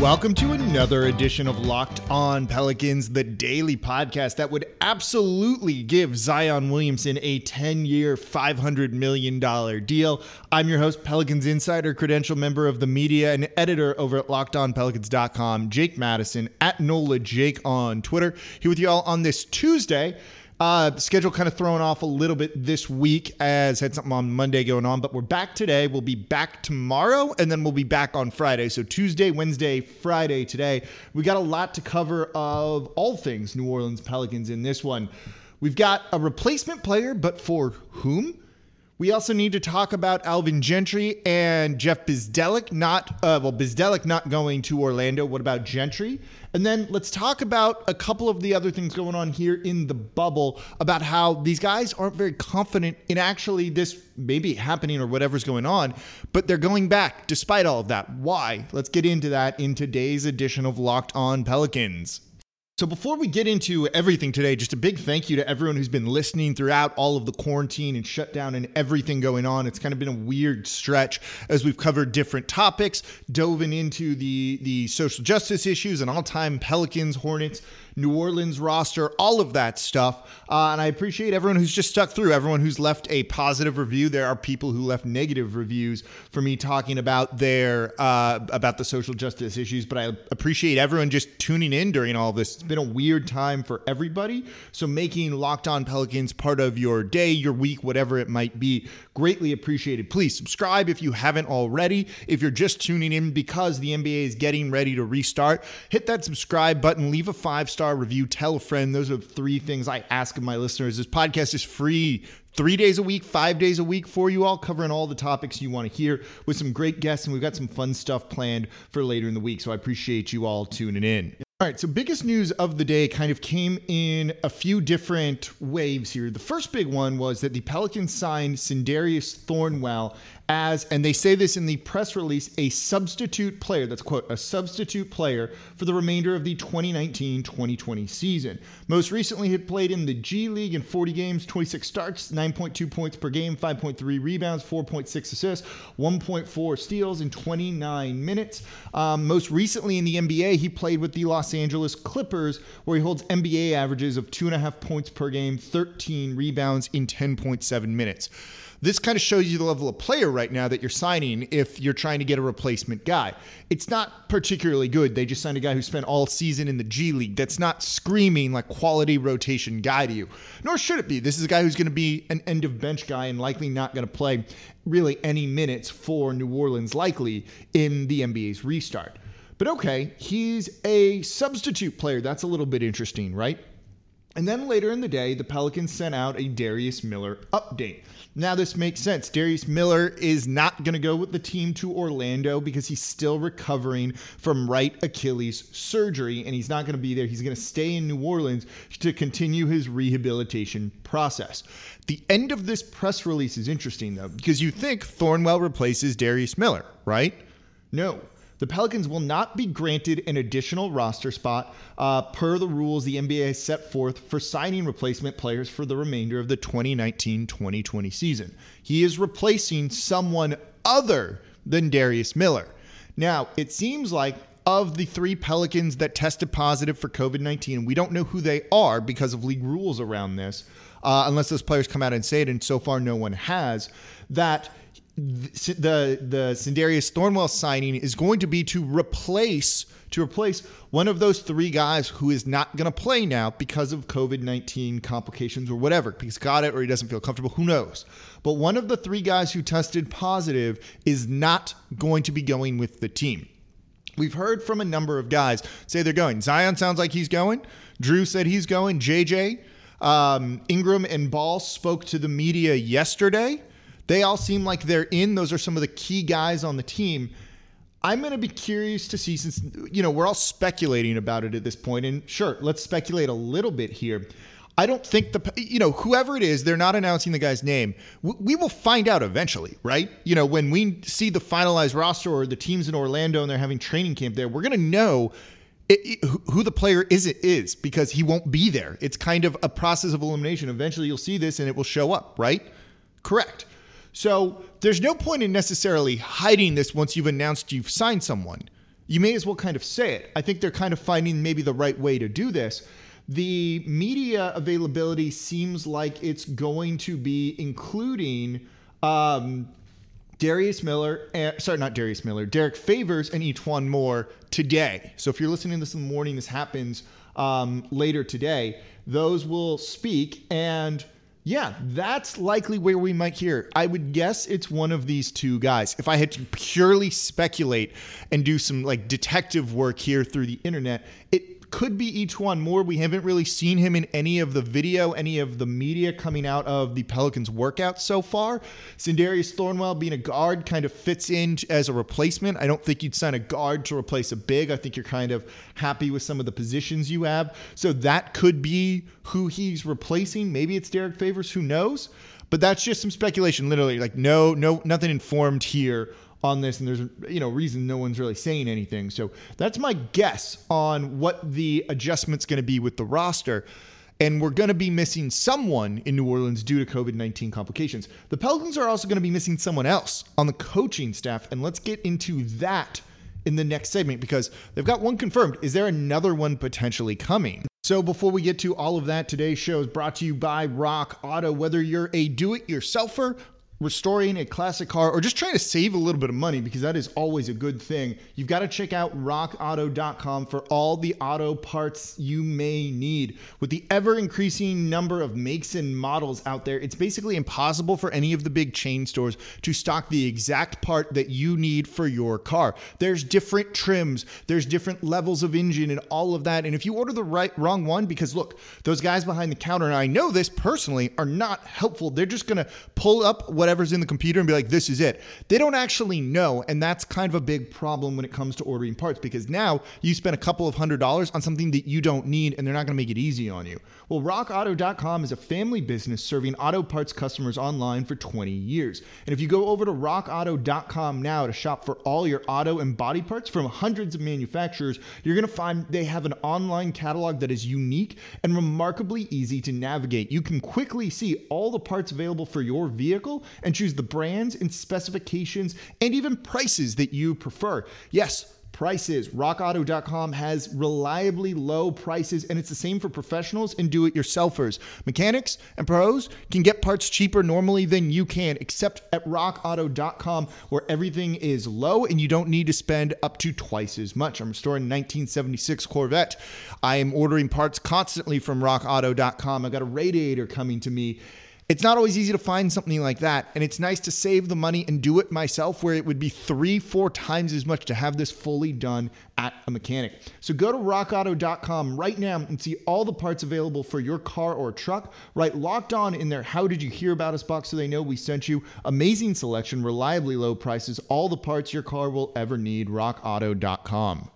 Welcome to another edition of Locked On Pelicans, the daily podcast that would absolutely give Zion Williamson a 10 year, $500 million deal. I'm your host, Pelicans Insider, credential member of the media, and editor over at lockedonpelicans.com, Jake Madison, at NOLA Jake on Twitter. Here with you all on this Tuesday. Uh, schedule kind of thrown off a little bit this week as had something on Monday going on, but we're back today. We'll be back tomorrow, and then we'll be back on Friday. So Tuesday, Wednesday, Friday today. We got a lot to cover of all things New Orleans Pelicans in this one. We've got a replacement player, but for whom? We also need to talk about Alvin Gentry and Jeff Bzdelik not uh, well Bzdelik not going to Orlando. What about Gentry? And then let's talk about a couple of the other things going on here in the bubble about how these guys aren't very confident in actually this maybe happening or whatever's going on, but they're going back despite all of that. Why? Let's get into that in today's edition of Locked On Pelicans. So, before we get into everything today, just a big thank you to everyone who's been listening throughout all of the quarantine and shutdown and everything going on. It's kind of been a weird stretch as we've covered different topics, dove into the, the social justice issues and all time Pelicans, Hornets, New Orleans roster, all of that stuff. Uh, and I appreciate everyone who's just stuck through, everyone who's left a positive review. There are people who left negative reviews for me talking about their uh, about the social justice issues, but I appreciate everyone just tuning in during all this. It's been a weird time for everybody. So making Locked On Pelicans part of your day, your week, whatever it might be, greatly appreciated. Please subscribe if you haven't already. If you're just tuning in because the NBA is getting ready to restart, hit that subscribe button, leave a five star star review, tell a friend. Those are three things I ask of my listeners. This podcast is free three days a week, five days a week for you all, covering all the topics you want to hear with some great guests. And we've got some fun stuff planned for later in the week. So I appreciate you all tuning in. All right, so biggest news of the day kind of came in a few different waves here. The first big one was that the Pelicans signed Sindarius Thornwell as, and they say this in the press release, a substitute player. That's quote, a substitute player for the remainder of the 2019 2020 season. Most recently, had played in the G League in 40 games, 26 starts, 9.2 points per game, 5.3 rebounds, 4.6 assists, 1.4 steals in 29 minutes. Um, most recently in the NBA, he played with the Los Angeles Clippers, where he holds NBA averages of 2.5 points per game, 13 rebounds in 10.7 minutes. This kind of shows you the level of player right now that you're signing if you're trying to get a replacement guy. It's not particularly good. They just signed a guy who spent all season in the G League. That's not screaming like quality rotation guy to you, nor should it be. This is a guy who's going to be an end of bench guy and likely not going to play really any minutes for New Orleans, likely in the NBA's restart. But okay, he's a substitute player. That's a little bit interesting, right? And then later in the day, the Pelicans sent out a Darius Miller update. Now, this makes sense. Darius Miller is not going to go with the team to Orlando because he's still recovering from right Achilles surgery and he's not going to be there. He's going to stay in New Orleans to continue his rehabilitation process. The end of this press release is interesting, though, because you think Thornwell replaces Darius Miller, right? No the Pelicans will not be granted an additional roster spot uh, per the rules the NBA set forth for signing replacement players for the remainder of the 2019 2020 season. He is replacing someone other than Darius Miller. Now, it seems like of the three Pelicans that tested positive for COVID 19, we don't know who they are because of league rules around this, uh, unless those players come out and say it, and so far no one has, that the the Sindarius Thornwell signing is going to be to replace to replace one of those three guys who is not going to play now because of COVID nineteen complications or whatever. He's got it or he doesn't feel comfortable. Who knows? But one of the three guys who tested positive is not going to be going with the team. We've heard from a number of guys say they're going. Zion sounds like he's going. Drew said he's going. JJ, um, Ingram, and Ball spoke to the media yesterday they all seem like they're in. Those are some of the key guys on the team. I'm going to be curious to see since you know we're all speculating about it at this point and sure, let's speculate a little bit here. I don't think the you know whoever it is, they're not announcing the guy's name. We will find out eventually, right? You know, when we see the finalized roster or the teams in Orlando and they're having training camp there, we're going to know it, it, who the player is it is because he won't be there. It's kind of a process of elimination. Eventually, you'll see this and it will show up, right? Correct. So there's no point in necessarily hiding this once you've announced you've signed someone. You may as well kind of say it. I think they're kind of finding maybe the right way to do this. The media availability seems like it's going to be including um, Darius Miller, uh, sorry, not Darius Miller, Derrick Favors and E'Twaun Moore today. So if you're listening to this in the morning, this happens um, later today. Those will speak and yeah, that's likely where we might hear. I would guess it's one of these two guys. If I had to purely speculate and do some like detective work here through the internet, it could be E'Twaun Moore. We haven't really seen him in any of the video, any of the media coming out of the Pelicans workouts so far. Sindarius Thornwell being a guard kind of fits in as a replacement. I don't think you'd sign a guard to replace a big. I think you're kind of happy with some of the positions you have. So that could be who he's replacing. Maybe it's Derrick Favors, who knows? But that's just some speculation, literally. Like no, no, nothing informed here on this, and there's you know reason no one's really saying anything. So that's my guess on what the adjustment's going to be with the roster. And we're going to be missing someone in New Orleans due to COVID 19 complications. The Pelicans are also going to be missing someone else on the coaching staff. And let's get into that in the next segment because they've got one confirmed. Is there another one potentially coming? So, before we get to all of that, today's show is brought to you by Rock Auto. Whether you're a do it yourselfer restoring a classic car or just trying to save a little bit of money because that is always a good thing, you've got to check out rockauto.com for all the auto parts you may need. With the ever increasing number of makes and models out there, it's basically impossible for any of the big chain stores to stock the exact part that you need for your car. There's different trims, there's different levels of engine and all of that. And if you order the right wrong one because look, those guys behind the counter and I know this personally are not helpful. They're just going to pull up whatever whatever's in the computer and be like, this is it. They don't actually know. And that's kind of a big problem when it comes to ordering parts because now you spend a couple of hundred dollars on something that you don't need and they're not going to make it easy on you. Well, rockauto.com is a family business serving auto parts customers online for 20 years. And if you go over to rockauto.com now to shop for all your auto and body parts from hundreds of manufacturers, you're going to find they have an online catalog that is unique and remarkably easy to navigate. You can quickly see all the parts available for your vehicle and choose the brands and specifications and even prices that you prefer. Yes, prices. RockAuto.com has reliably low prices, and it's the same for professionals and do it yourselfers. Mechanics and pros can get parts cheaper normally than you can, except at RockAuto.com, where everything is low and you don't need to spend up to twice as much. I'm restoring 1976 Corvette. I am ordering parts constantly from RockAuto.com. I got a radiator coming to me it's not always easy to find something like that. And it's nice to save the money and do it myself, where it would be three, four times as much to have this fully done at a mechanic. So go to rockauto.com right now and see all the parts available for your car or truck. Write locked on in their. How did you hear about us box so they know we sent you? Amazing selection, reliably low prices, all the parts your car will ever need. Rockauto.com.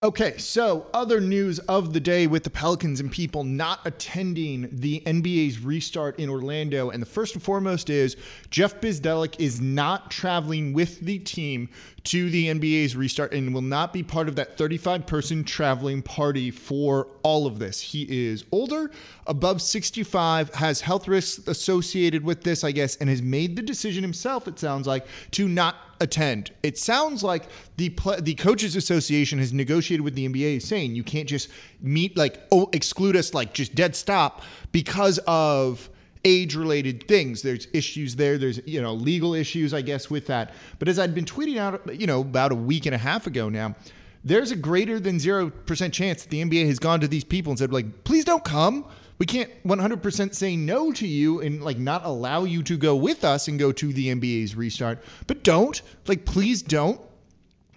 Okay, so other news of the day with the Pelicans and people not attending the NBA's restart in Orlando. And the first and foremost is Jeff Bzdelik is not traveling with the team to the NBA's restart and will not be part of that 35 person traveling party for all of this. He is older, above 65, has health risks associated with this, I guess, and has made the decision himself, it sounds like, to not attend. It sounds like the the coaches association has negotiated with the NBA saying you can't just meet like oh exclude us like just dead stop because of age related things. There's issues there. There's, you know, legal issues, I guess, with that. But as I'd been tweeting out, you know, about a week and a half ago now, there's a greater than 0% chance that the NBA has gone to these people and said, like, please don't come. We can't 100% say no to you and like not allow you to go with us and go to the NBA's restart, but don't. Like, please don't.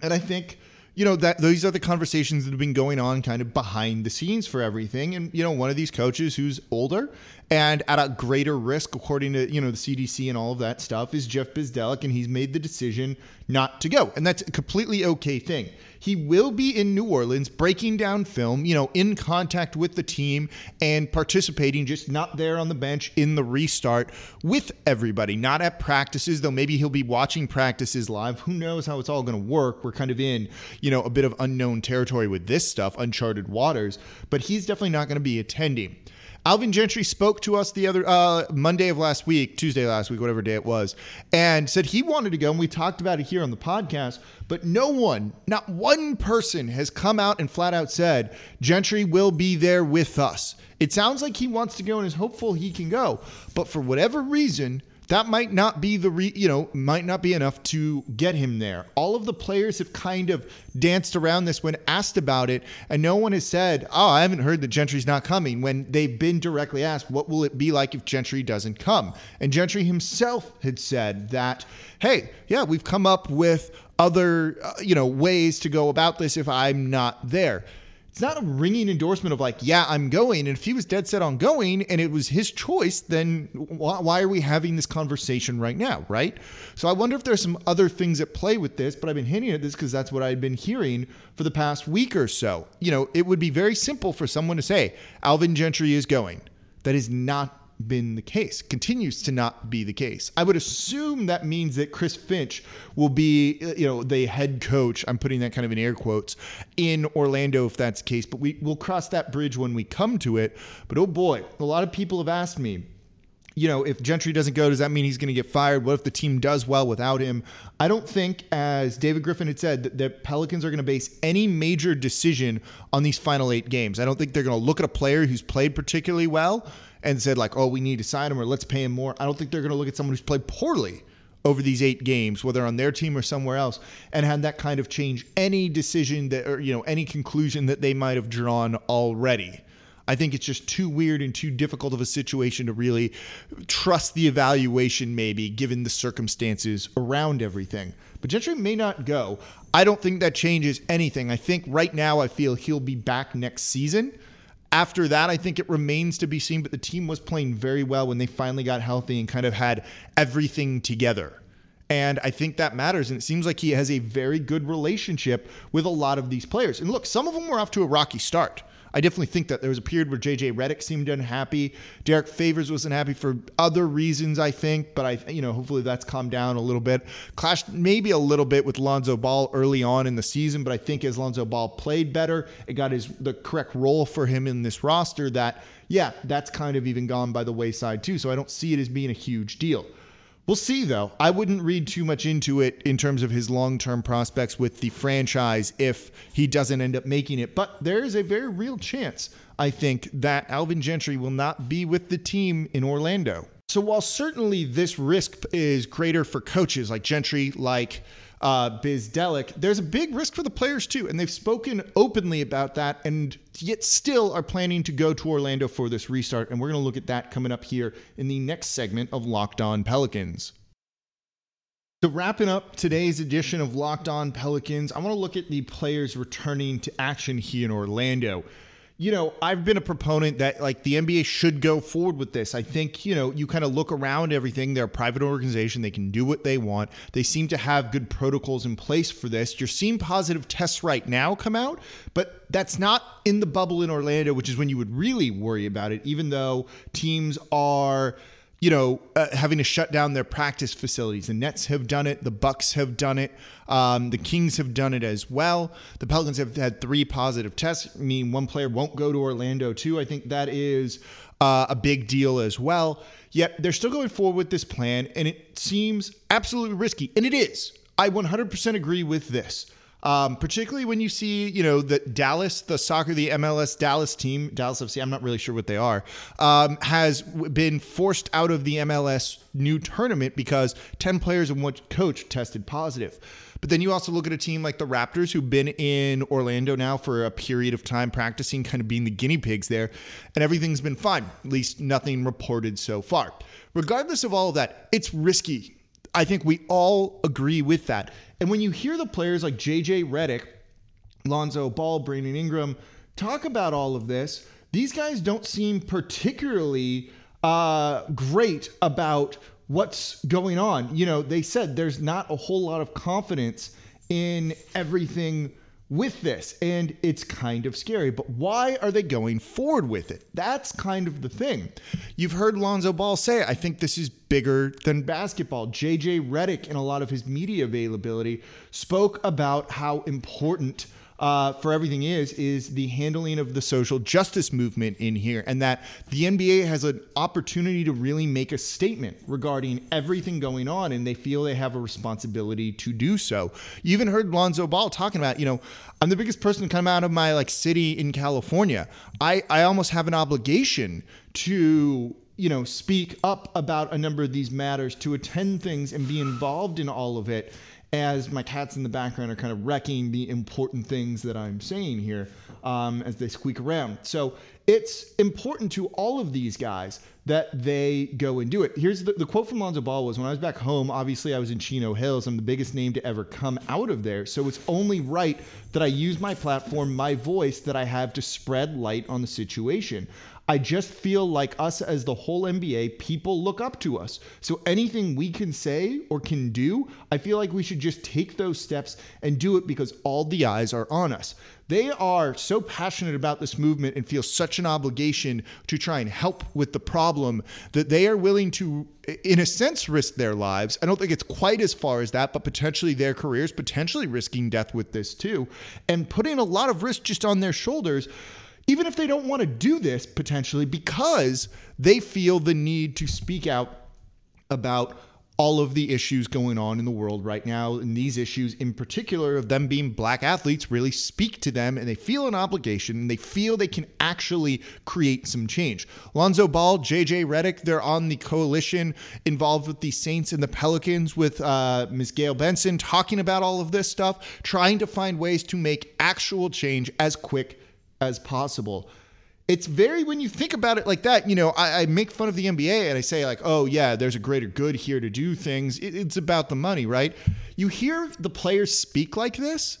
And I think you know that these are the conversations that have been going on kind of behind the scenes for everything and you know one of these coaches who's older and at a greater risk according to you know the CDC and all of that stuff is Jeff Bzdelik and he's made the decision not to go and that's a completely okay thing he will be in New Orleans breaking down film, you know, in contact with the team and participating, just not there on the bench in the restart with everybody, not at practices, though maybe he'll be watching practices live. Who knows how it's all going to work? We're kind of in, you know, a bit of unknown territory with this stuff, uncharted waters, but he's definitely not going to be attending. Alvin Gentry spoke to us the other uh, Monday of last week, Tuesday last week, whatever day it was, and said he wanted to go. And we talked about it here on the podcast, but no one, not one person, has come out and flat out said Gentry will be there with us. It sounds like he wants to go and is hopeful he can go, but for whatever reason, that might not be the re, you know might not be enough to get him there. All of the players have kind of danced around this when asked about it, and no one has said, "Oh, I haven't heard that Gentry's not coming." When they've been directly asked, "What will it be like if Gentry doesn't come?" And Gentry himself had said that, "Hey, yeah, we've come up with other uh, you know ways to go about this if I'm not there." It's not a ringing endorsement of like, yeah, I'm going. And if he was dead set on going and it was his choice, then why, why, are we having this conversation right now? Right. So I wonder if there's some other things at play with this, but I've been hinting at this because that's what I've been hearing for the past week or so. You know, it would be very simple for someone to say, Alvin Gentry is going. That is not been the case, continues to not be the case. I would assume that means that Chris Finch will be, uh, you know, the head coach. I'm putting that kind of in air quotes in Orlando if that's the case, but we will cross that bridge when we come to it. But oh boy, a lot of people have asked me, you know, if Gentry doesn't go, does that mean he's going to get fired? What if the team does well without him? I don't think, as David Griffin had said, that the Pelicans are going to base any major decision on these final eight games. I don't think they're going to look at a player who's played particularly well and said like, "Oh, we need to sign him or let's pay him more." I don't think they're going to look at someone who's played poorly over these eight games, whether on their team or somewhere else, and had that kind of change any decision that or you know any conclusion that they might have drawn already. I think it's just too weird and too difficult of a situation to really trust the evaluation, maybe given the circumstances around everything. But Gentry may not go. I don't think that changes anything. I think right now I feel he'll be back next season. After that, I think it remains to be seen, but the team was playing very well when they finally got healthy and kind of had everything together. And I think that matters. And it seems like he has a very good relationship with a lot of these players. And look, some of them were off to a rocky start. I definitely think that there was a period where JJ Redick seemed unhappy. Derrick Favors wasn't happy for other reasons, I think, but I, you know, hopefully that's calmed down a little bit. Clashed maybe a little bit with Lonzo Ball early on in the season, but I think as Lonzo Ball played better, it got his the correct role for him in this roster. That yeah, that's kind of even gone by the wayside too. So I don't see it as being a huge deal. We'll see, though. I wouldn't read too much into it in terms of his long term prospects with the franchise if he doesn't end up making it. But there is a very real chance, I think, that Alvin Gentry will not be with the team in Orlando. So while certainly this risk is greater for coaches like Gentry, like uh, Bzdelik, there's a big risk for the players too, and they've spoken openly about that, and yet still are planning to go to Orlando for this restart. And we're going to look at that coming up here in the next segment of Locked On Pelicans. So, wrapping up today's edition of Locked On Pelicans, I want to look at the players returning to action here in Orlando you know, I've been a proponent that like the NBA should go forward with this. I think, you know, you kind of look around everything. They're a private organization. They can do what they want. They seem to have good protocols in place for this. You're seeing positive tests right now come out, but that's not in the bubble in Orlando, which is when you would really worry about it, even though teams are you know, uh, having to shut down their practice facilities. The Nets have done it. The Bucks have done it. Um, the Kings have done it as well. The Pelicans have had three positive tests. I mean, one player won't go to Orlando too. I think that is uh, a big deal as well. Yet they're still going forward with this plan, and it seems absolutely risky, and it is. I 100% agree with this. Um, particularly when you see, you know, that Dallas, the soccer, the MLS Dallas team, Dallas FC, I'm not really sure what they are, um, has been forced out of the MLS new tournament because 10 players and one coach tested positive. But then you also look at a team like the Raptors, who've been in Orlando now for a period of time practicing, kind of being the guinea pigs there, and everything's been fine, at least nothing reported so far. Regardless of all of that, it's risky. I think we all agree with that. And when you hear the players like JJ Redick, Lonzo Ball, Brandon Ingram talk about all of this, these guys don't seem particularly uh, great about what's going on. You know, they said there's not a whole lot of confidence in everything with this. And it's kind of scary. But why are they going forward with it? That's kind of the thing. You've heard Lonzo Ball say, I think this is bigger than basketball. JJ Redick, in a lot of his media availability, spoke about how important uh, for everything is is the handling of the social justice movement in here, and that the NBA has an opportunity to really make a statement regarding everything going on, and they feel they have a responsibility to do so. You even heard Lonzo Ball talking about, you know, I'm the biggest person to come out of my like city in California. I I almost have an obligation to you know speak up about a number of these matters to attend things and be involved in all of it as my cats in the background are kind of wrecking the important things that I'm saying here um, as they squeak around. So it's important to all of these guys that they go and do it. Here's the, the quote from Lonzo Ball was when I was back home, obviously I was in Chino Hills. I'm the biggest name to ever come out of there. So it's only right that I use my platform, my voice that I have to spread light on the situation. I just feel like us as the whole NBA, people look up to us. So anything we can say or can do, I feel like we should just take those steps and do it because all the eyes are on us. They are so passionate about this movement and feel such an obligation to try and help with the problem that they are willing to, in a sense, risk their lives. I don't think it's quite as far as that, but potentially their careers, potentially risking death with this too, and putting a lot of risk just on their shoulders even if they don't want to do this potentially because they feel the need to speak out about all of the issues going on in the world right now. And these issues, in particular, of them being black athletes, really speak to them and they feel an obligation and they feel they can actually create some change. Lonzo Ball, JJ Redick, they're on the coalition involved with the Saints and the Pelicans with uh, Ms. Gayle Benson talking about all of this stuff, trying to find ways to make actual change as quick as possible. It's very, when you think about it like that, you know, I, I, make fun of the NBA and I say, like, oh, yeah, there's a greater good here to do things. It, it's about the money, right? You hear the players speak like this,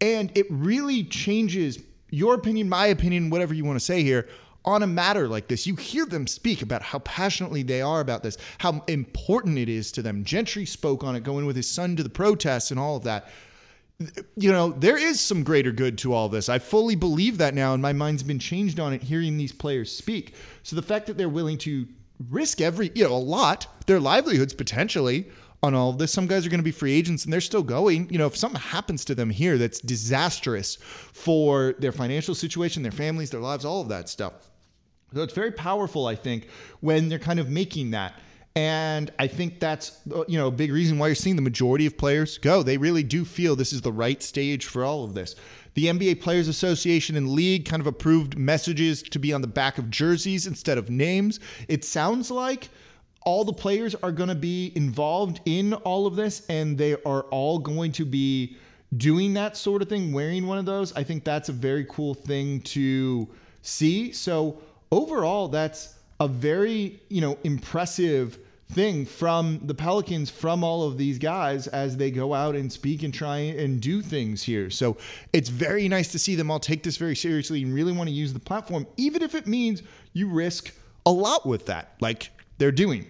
and it really changes your opinion, my opinion, whatever you want to say here on a matter like this. You hear them speak about how passionately they are about this, how important it is to them. Gentry spoke on it, going with his son to the protests and all of that you know, there is some greater good to all this. I fully believe that now, and my mind's been changed on it hearing these players speak. So the fact that they're willing to risk every, you know, a lot, their livelihoods potentially on all of this. Some guys are going to be free agents and they're still going. You know, if something happens to them here that's disastrous for their financial situation, their families, their lives, all of that stuff. So it's very powerful, I think, when they're kind of making that. And I think that's uh, you know a big reason why you're seeing the majority of players go. They really do feel this is the right stage for all of this. The NBA Players Association and League kind of approved messages to be on the back of jerseys instead of names. It sounds like all the players are going to be involved in all of this and they are all going to be doing that sort of thing, wearing one of those. I think that's a very cool thing to see. So overall, that's a very, you know, impressive thing from the Pelicans, from all of these guys as they go out and speak and try and do things here. So it's very nice to see them all take this very seriously and really want to use the platform, even if it means you risk a lot with that, like they're doing.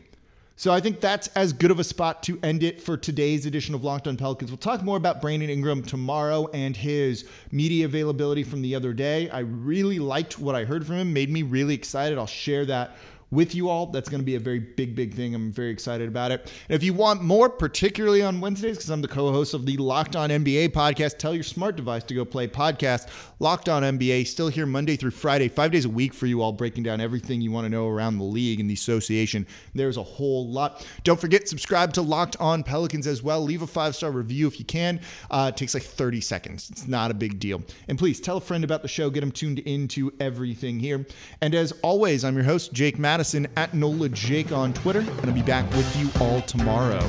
So I think that's as good of a spot to end it for today's edition of Locked On Pelicans. We'll talk more about Brandon Ingram tomorrow and his media availability from the other day. I really liked what I heard from him, made me really excited. I'll share that with you all. That's going to be a very big, big thing. I'm very excited about it. And if you want more, particularly on Wednesdays, because I'm the co host of the Locked On NBA podcast, tell your smart device to go play podcast Locked On NBA. Still here Monday through Friday, five days a week for you all, breaking down everything you want to know around the league and the association. There's a whole lot. Don't forget, subscribe to Locked On Pelicans as well. Leave a five star review if you can. Uh, it takes like 30 seconds. It's not a big deal. And please tell a friend about the show. Get them tuned into everything here. And as always, I'm your host, Jake Madison at NOLA Jake on Twitter. And I'll be back with you all tomorrow.